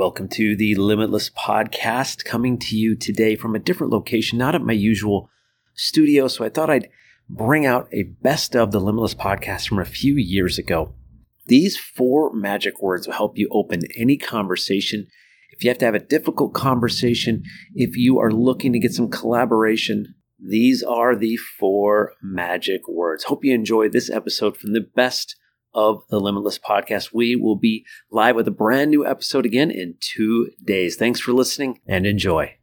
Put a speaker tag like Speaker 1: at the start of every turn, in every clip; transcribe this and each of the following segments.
Speaker 1: Welcome to the Limitless Podcast, coming to you today from a different location, not at my usual studio. So I thought I'd bring out a best of the Limitless Podcast from a few years ago. These four magic words will help you open any conversation. If you have to have a difficult conversation, if you are looking to get some collaboration, these are the four magic words. Hope you enjoy this episode from the best of the Limitless podcast. We will be live with a brand new episode again in two days. Thanks for listening and enjoy.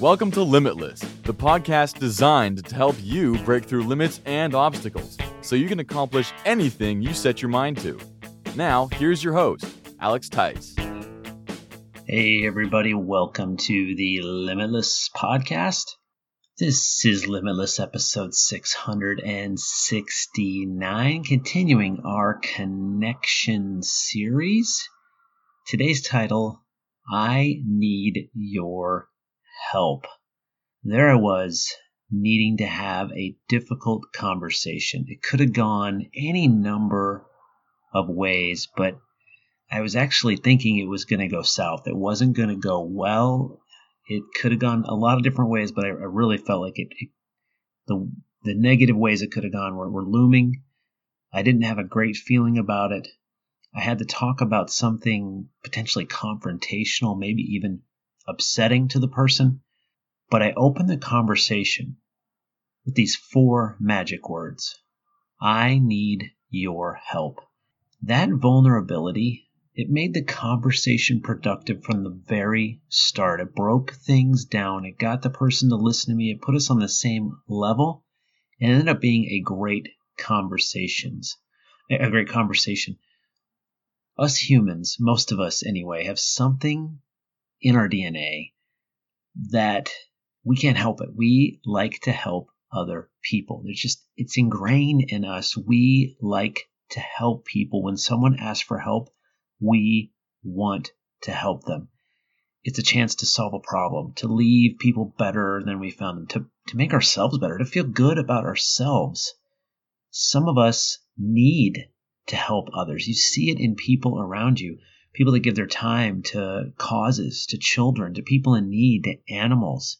Speaker 2: Welcome to Limitless, the podcast designed to help you break through limits and obstacles so you can accomplish anything you set your mind to. Now, here's your host, Alex Tice.
Speaker 1: Hey, everybody, welcome to the Limitless podcast. This is Limitless episode 669, continuing our connection series. Today's title I Need Your Help. There I was, needing to have a difficult conversation. It could have gone any number of ways, but I was actually thinking it was going to go south. It wasn't going to go well it could have gone a lot of different ways, but I, I really felt like it, it, the the negative ways it could have gone were, were looming. I didn't have a great feeling about it. I had to talk about something potentially confrontational, maybe even upsetting to the person. But I opened the conversation with these four magic words I need your help. That vulnerability it made the conversation productive from the very start. It broke things down. It got the person to listen to me. It put us on the same level. And it ended up being a great conversations. A great conversation. Us humans, most of us anyway, have something in our DNA that we can't help it. We like to help other people. There's just, it's ingrained in us. We like to help people. When someone asks for help, we want to help them. It's a chance to solve a problem, to leave people better than we found them, to, to make ourselves better, to feel good about ourselves. Some of us need to help others. You see it in people around you people that give their time to causes, to children, to people in need, to animals.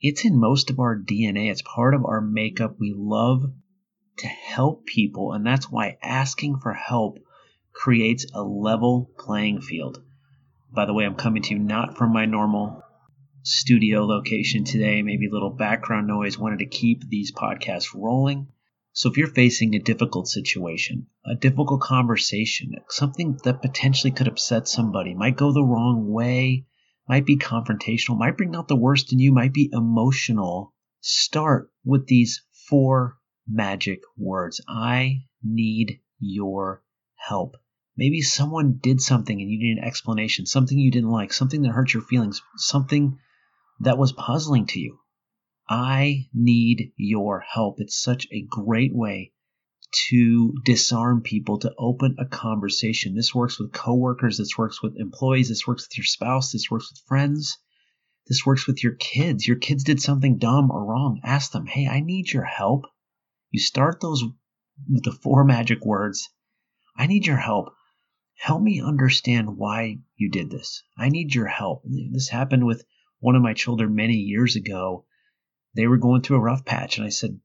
Speaker 1: It's in most of our DNA. It's part of our makeup. We love to help people, and that's why asking for help creates a level playing field. By the way, I'm coming to you not from my normal studio location today, maybe a little background noise. Wanted to keep these podcasts rolling. So if you're facing a difficult situation, a difficult conversation, something that potentially could upset somebody, might go the wrong way, might be confrontational, might bring out the worst in you, might be emotional, start with these four magic words. I need your help. Maybe someone did something and you need an explanation, something you didn't like, something that hurt your feelings, something that was puzzling to you. I need your help. It's such a great way to disarm people, to open a conversation. This works with coworkers, this works with employees, this works with your spouse, this works with friends, this works with your kids. Your kids did something dumb or wrong. Ask them, hey, I need your help. You start those with the four magic words. I need your help help me understand why you did this. I need your help. This happened with one of my children many years ago. They were going through a rough patch, and I said,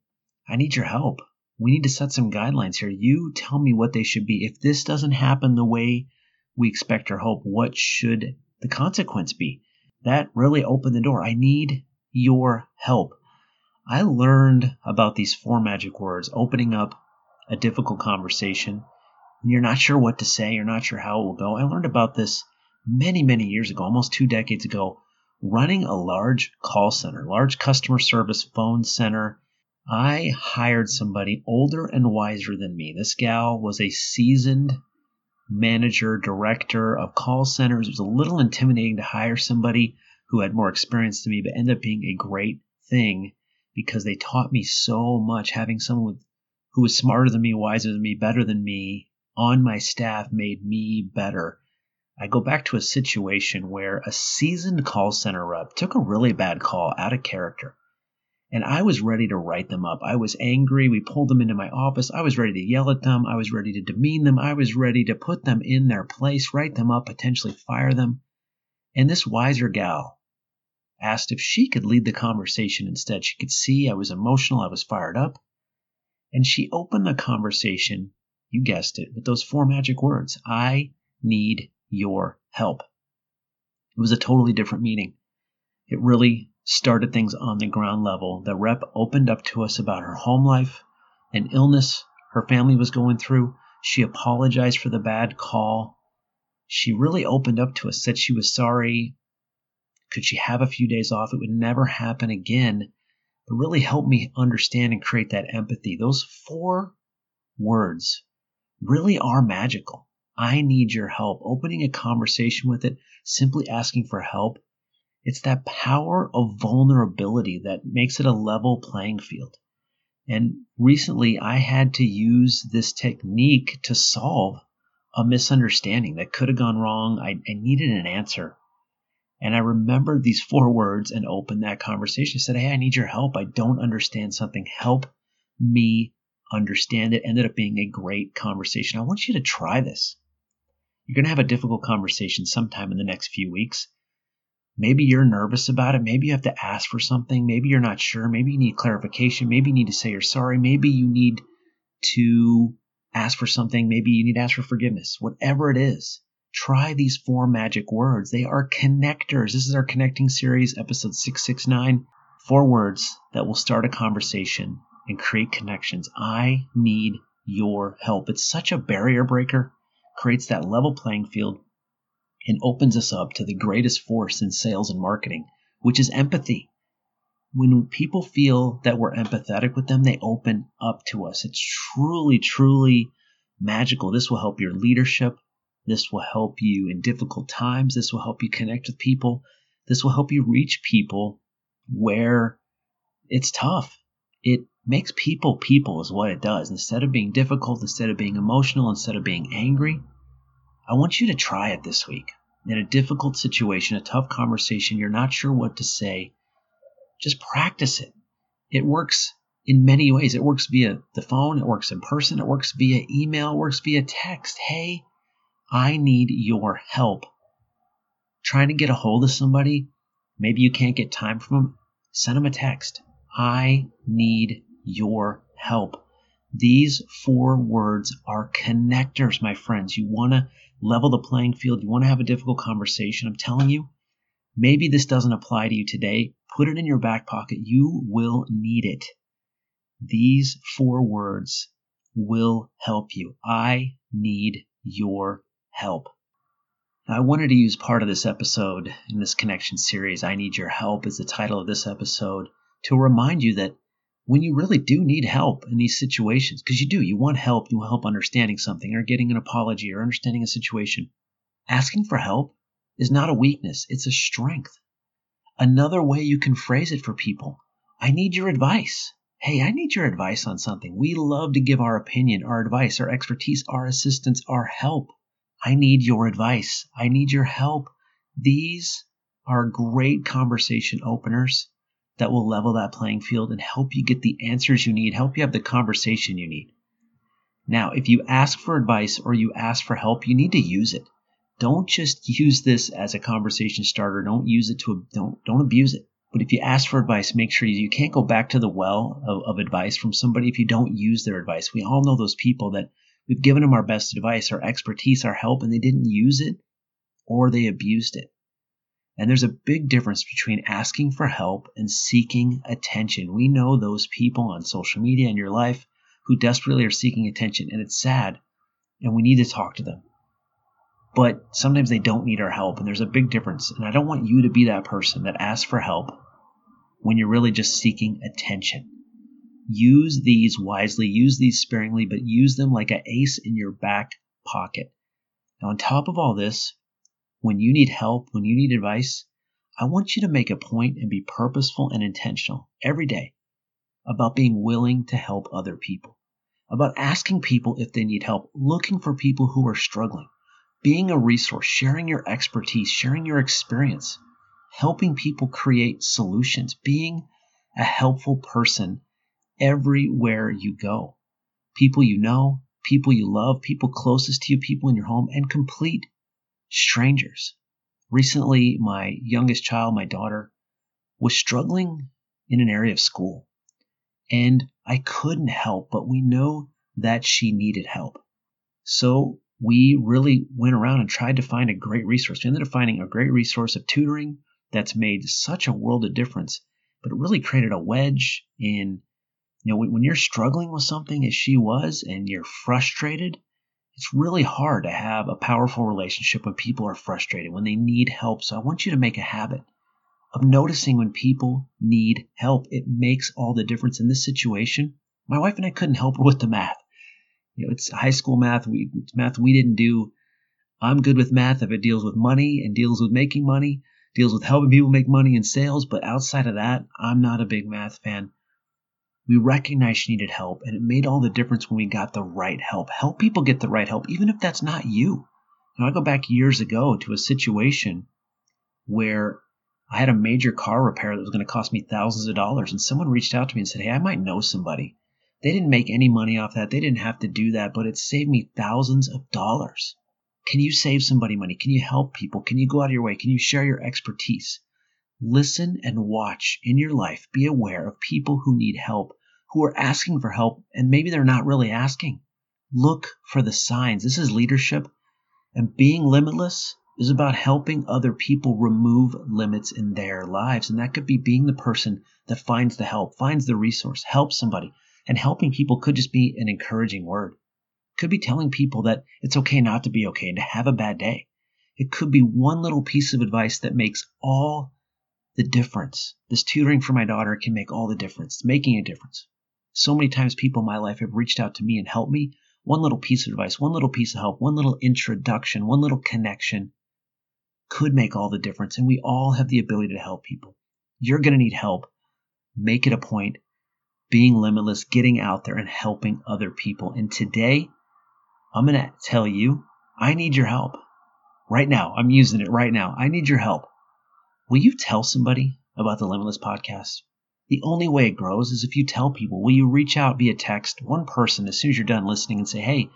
Speaker 1: I need your help. We need to set some guidelines here. You tell me what they should be. If this doesn't happen the way we expect or hope, what should the consequence be? That really opened the door. I need your help. I learned about these four magic words, opening up a difficult conversation, and you're not sure what to say, you're not sure how it will go. I learned about this many, many years ago, almost two decades ago, running a large call center, large customer service phone center. I hired somebody older and wiser than me. This gal was a seasoned manager, director of call centers. It was a little intimidating to hire somebody who had more experience than me, but ended up being a great thing because they taught me so much. Having someone who was smarter than me, wiser than me, better than me, on my staff made me better. I go back to a situation where a seasoned call center rep took a really bad call out of character. And I was ready to write them up. I was angry. We pulled them into my office. I was ready to yell at them. I was ready to demean them. I was ready to put them in their place, write them up, potentially fire them. And this wiser gal asked if she could lead the conversation instead. She could see I was emotional, I was fired up. And she opened the conversation, you guessed it, with those four magic words I need your help. It was a totally different meeting. It really started things on the ground level. The rep opened up to us about her home life, an illness her family was going through. She apologized for the bad call. She really opened up to us, said she was sorry. Could she have a few days off? It would never happen again. It really helped me understand and create that empathy. Those four words really are magical. I need your help. Opening a conversation with it, simply asking for help it's that power of vulnerability that makes it a level playing field. And recently I had to use this technique to solve a misunderstanding that could have gone wrong. I, I needed an answer. And I remembered these four words and opened that conversation. I said, Hey, I need your help. I don't understand something. Help me understand it. Ended up being a great conversation. I want you to try this. You're going to have a difficult conversation sometime in the next few weeks. Maybe you're nervous about it. Maybe you have to ask for something. Maybe you're not sure. Maybe you need clarification. Maybe you need to say you're sorry. Maybe you need to ask for something. Maybe you need to ask for forgiveness. Whatever it is, try these four magic words. They are connectors. This is our connecting series, episode 669. Four words that will start a conversation and create connections. I need your help. It's such a barrier breaker, creates that level playing field and opens us up to the greatest force in sales and marketing, which is empathy. When people feel that we're empathetic with them, they open up to us. It's truly, truly magical. This will help your leadership. This will help you in difficult times. This will help you connect with people. This will help you reach people where it's tough. It makes people people, is what it does. Instead of being difficult, instead of being emotional, instead of being angry, I want you to try it this week. In a difficult situation, a tough conversation, you're not sure what to say, just practice it. It works in many ways. It works via the phone, it works in person, it works via email, it works via text. Hey, I need your help. Trying to get a hold of somebody, maybe you can't get time from them, send them a text. I need your help. These four words are connectors, my friends. You want to level the playing field. You want to have a difficult conversation. I'm telling you, maybe this doesn't apply to you today. Put it in your back pocket. You will need it. These four words will help you. I need your help. I wanted to use part of this episode in this connection series, I Need Your Help, is the title of this episode, to remind you that when you really do need help in these situations, because you do, you want help, you want help understanding something or getting an apology or understanding a situation. Asking for help is not a weakness, it's a strength. Another way you can phrase it for people I need your advice. Hey, I need your advice on something. We love to give our opinion, our advice, our expertise, our assistance, our help. I need your advice. I need your help. These are great conversation openers that will level that playing field and help you get the answers you need, help you have the conversation you need. Now, if you ask for advice or you ask for help, you need to use it. Don't just use this as a conversation starter. Don't use it to don't don't abuse it. But if you ask for advice, make sure you, you can't go back to the well of, of advice from somebody if you don't use their advice. We all know those people that we've given them our best advice, our expertise, our help, and they didn't use it or they abused it. And there's a big difference between asking for help and seeking attention. We know those people on social media in your life who desperately are seeking attention, and it's sad, and we need to talk to them. But sometimes they don't need our help, and there's a big difference. And I don't want you to be that person that asks for help when you're really just seeking attention. Use these wisely, use these sparingly, but use them like an ace in your back pocket. Now, on top of all this, when you need help, when you need advice, I want you to make a point and be purposeful and intentional every day about being willing to help other people, about asking people if they need help, looking for people who are struggling, being a resource, sharing your expertise, sharing your experience, helping people create solutions, being a helpful person everywhere you go. People you know, people you love, people closest to you, people in your home, and complete strangers. Recently, my youngest child, my daughter, was struggling in an area of school. And I couldn't help, but we know that she needed help. So we really went around and tried to find a great resource. We ended up finding a great resource of tutoring that's made such a world of difference, but it really created a wedge in, you know, when, when you're struggling with something as she was and you're frustrated, it's really hard to have a powerful relationship when people are frustrated, when they need help. So I want you to make a habit of noticing when people need help. It makes all the difference in this situation. My wife and I couldn't help her with the math. You know, it's high school math. We math we didn't do. I'm good with math if it deals with money and deals with making money, deals with helping people make money in sales. But outside of that, I'm not a big math fan. We recognized she needed help, and it made all the difference when we got the right help. Help people get the right help, even if that's not you. Know, I go back years ago to a situation where I had a major car repair that was going to cost me thousands of dollars, and someone reached out to me and said, Hey, I might know somebody. They didn't make any money off that. They didn't have to do that, but it saved me thousands of dollars. Can you save somebody money? Can you help people? Can you go out of your way? Can you share your expertise? Listen and watch in your life. Be aware of people who need help, who are asking for help, and maybe they're not really asking. Look for the signs. This is leadership. And being limitless is about helping other people remove limits in their lives. And that could be being the person that finds the help, finds the resource, helps somebody, and helping people could just be an encouraging word. Could be telling people that it's okay not to be okay and to have a bad day. It could be one little piece of advice that makes all the difference. This tutoring for my daughter can make all the difference, it's making a difference. So many times people in my life have reached out to me and helped me. One little piece of advice, one little piece of help, one little introduction, one little connection could make all the difference. And we all have the ability to help people. You're going to need help. Make it a point being limitless, getting out there and helping other people. And today, I'm going to tell you, I need your help. Right now, I'm using it right now. I need your help. Will you tell somebody about the Limitless podcast? The only way it grows is if you tell people. Will you reach out via text, one person, as soon as you're done listening, and say, hey,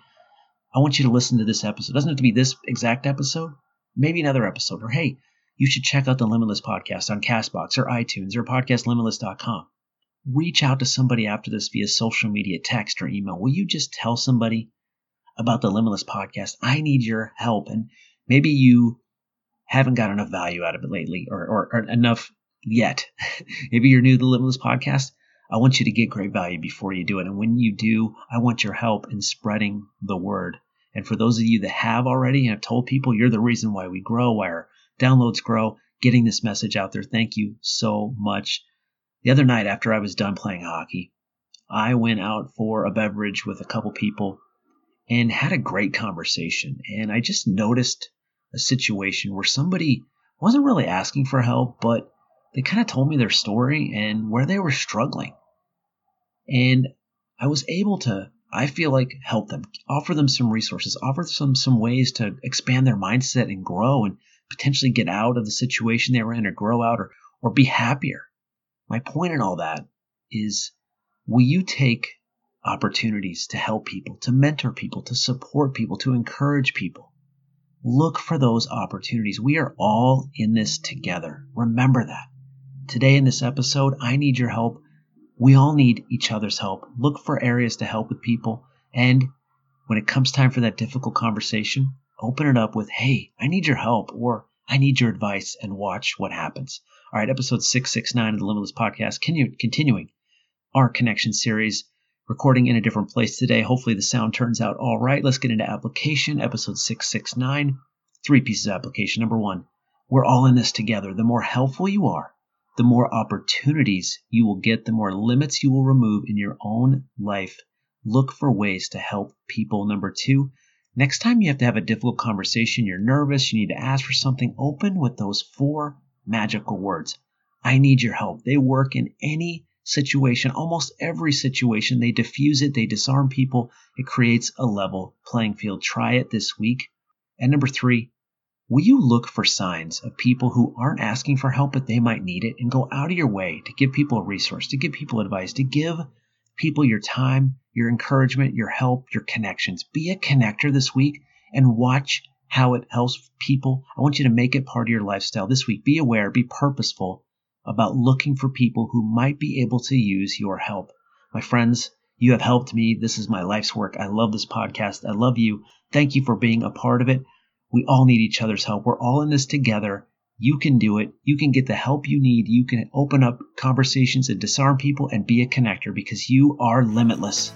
Speaker 1: I want you to listen to this episode. It doesn't have to be this exact episode, maybe another episode. Or hey, you should check out the Limitless podcast on Castbox or iTunes or podcastlimitless.com reach out to somebody after this via social media, text, or email. Will you just tell somebody about the Limitless podcast? I need your help. And maybe you haven't got enough value out of it lately or, or, or enough yet. maybe you're new to the Limitless podcast. I want you to get great value before you do it. And when you do, I want your help in spreading the word. And for those of you that have already and have told people you're the reason why we grow, why our downloads grow, getting this message out there, thank you so much. The other night, after I was done playing hockey, I went out for a beverage with a couple people and had a great conversation. And I just noticed a situation where somebody wasn't really asking for help, but they kind of told me their story and where they were struggling. And I was able to, I feel like, help them, offer them some resources, offer them some ways to expand their mindset and grow and potentially get out of the situation they were in or grow out or, or be happier. My point in all that is will you take opportunities to help people, to mentor people, to support people, to encourage people? Look for those opportunities. We are all in this together. Remember that. Today in this episode, I need your help. We all need each other's help. Look for areas to help with people. And when it comes time for that difficult conversation, open it up with, Hey, I need your help or I need your advice and watch what happens. All right, episode 669 of the Limitless Podcast, continuing our connection series, recording in a different place today. Hopefully, the sound turns out all right. Let's get into application, episode 669. Three pieces of application. Number one, we're all in this together. The more helpful you are, the more opportunities you will get, the more limits you will remove in your own life. Look for ways to help people. Number two, next time you have to have a difficult conversation, you're nervous, you need to ask for something, open with those four magical words. I need your help. They work in any situation, almost every situation. They diffuse it, they disarm people. It creates a level playing field. Try it this week. And number three, Will you look for signs of people who aren't asking for help but they might need it and go out of your way to give people a resource, to give people advice, to give people your time, your encouragement, your help, your connections? Be a connector this week and watch how it helps people. I want you to make it part of your lifestyle this week. Be aware, be purposeful about looking for people who might be able to use your help. My friends, you have helped me. This is my life's work. I love this podcast. I love you. Thank you for being a part of it. We all need each other's help. We're all in this together. You can do it. You can get the help you need. You can open up conversations and disarm people and be a connector because you are limitless.